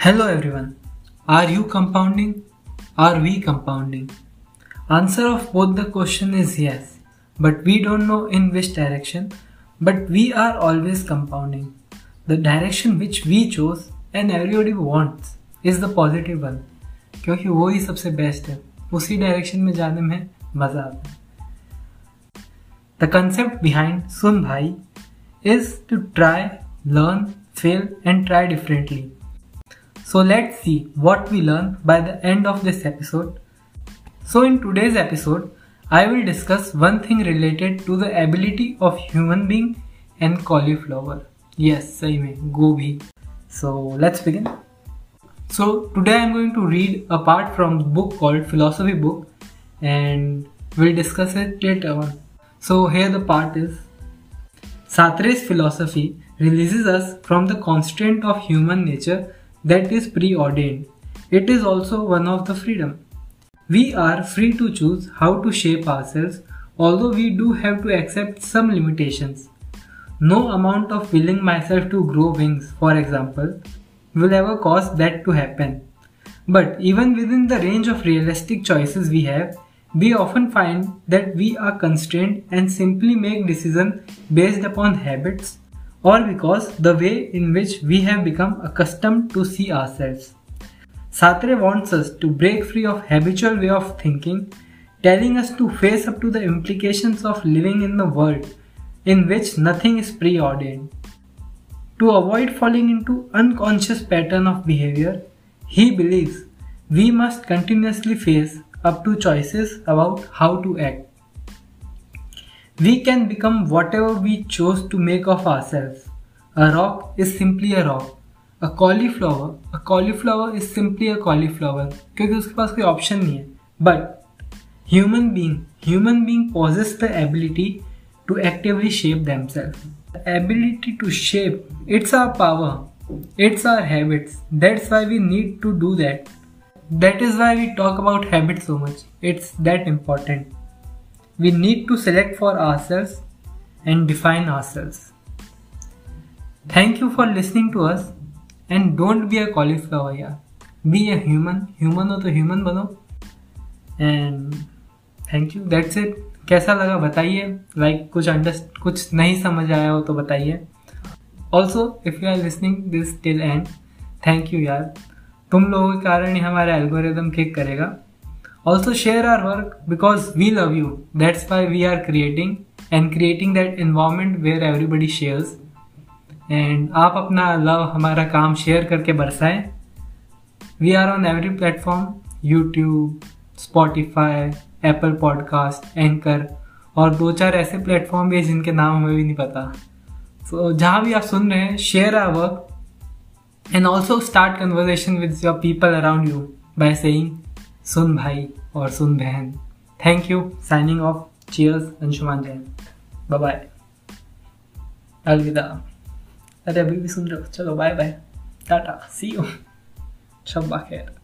Hello everyone. Are you compounding? Are we compounding? Answer of both the question is yes, but we don't know in which direction, but we are always compounding. The direction which we chose and everybody wants is the positive one क्योंकि वो ही सबसे best है उसी direction में जाने में मजा आता है द कंसेप्ट बिहाइंड सुन भाई is to try learn fail and try differently so let's see what we learn by the end of this episode. So in today's episode, I will discuss one thing related to the ability of human being and cauliflower. Yes, sahi mein, gobi. So let's begin. So today I'm going to read a part from book called Philosophy Book and we'll discuss it later on. So here the part is Sartre's philosophy releases us from the constraint of human nature that is preordained. It is also one of the freedom. We are free to choose how to shape ourselves, although we do have to accept some limitations. No amount of willing myself to grow wings, for example, will ever cause that to happen. But even within the range of realistic choices we have, we often find that we are constrained and simply make decisions based upon habits, or because the way in which we have become accustomed to see ourselves. Sartre wants us to break free of habitual way of thinking, telling us to face up to the implications of living in the world in which nothing is preordained. To avoid falling into unconscious pattern of behavior, he believes we must continuously face up to choices about how to act. We can become whatever we chose to make of ourselves. A rock is simply a rock. A cauliflower, a cauliflower is simply a cauliflower क्योंकि उसके पास कोई option नहीं है but human being human being possess the ability to actively shape themselves the ability to shape it's our power it's our habits that's why we need to do that that is why we talk about habits so much it's that important we need to select for ourselves and define ourselves. Thank you for listening to us and don't be a cauliflower yeah. Be a human. Human हो तो human बनो. And thank you. That's it. कैसा लगा बताइए like कुछ under कुछ नहीं समझ आया हो तो बताइए also if you are listening this till end thank you यार तुम लोगों के कारण ही हमारा एल्गोरिदम किक करेगा also share our work because we love you. That's why we are creating and creating that environment where everybody shares. And आप अपना लव हमारा काम शेयर करके बरसाएँ. We are on every platform YouTube Spotify Apple podcast anchor और दो चार ऐसे platform भी हैं जिनके नाम हमें भी नहीं पता. सो so, जहाँ भी आप सुन रहे हैं share our work and also start conversation with your people around you by saying सुन भाई और सुन बहन। Thank you signing off cheers Anshuman Jain. Bye अलविदा। अरे अभी भी सुन रहे हो। चलो bye bye tata see you शब्बा खैर।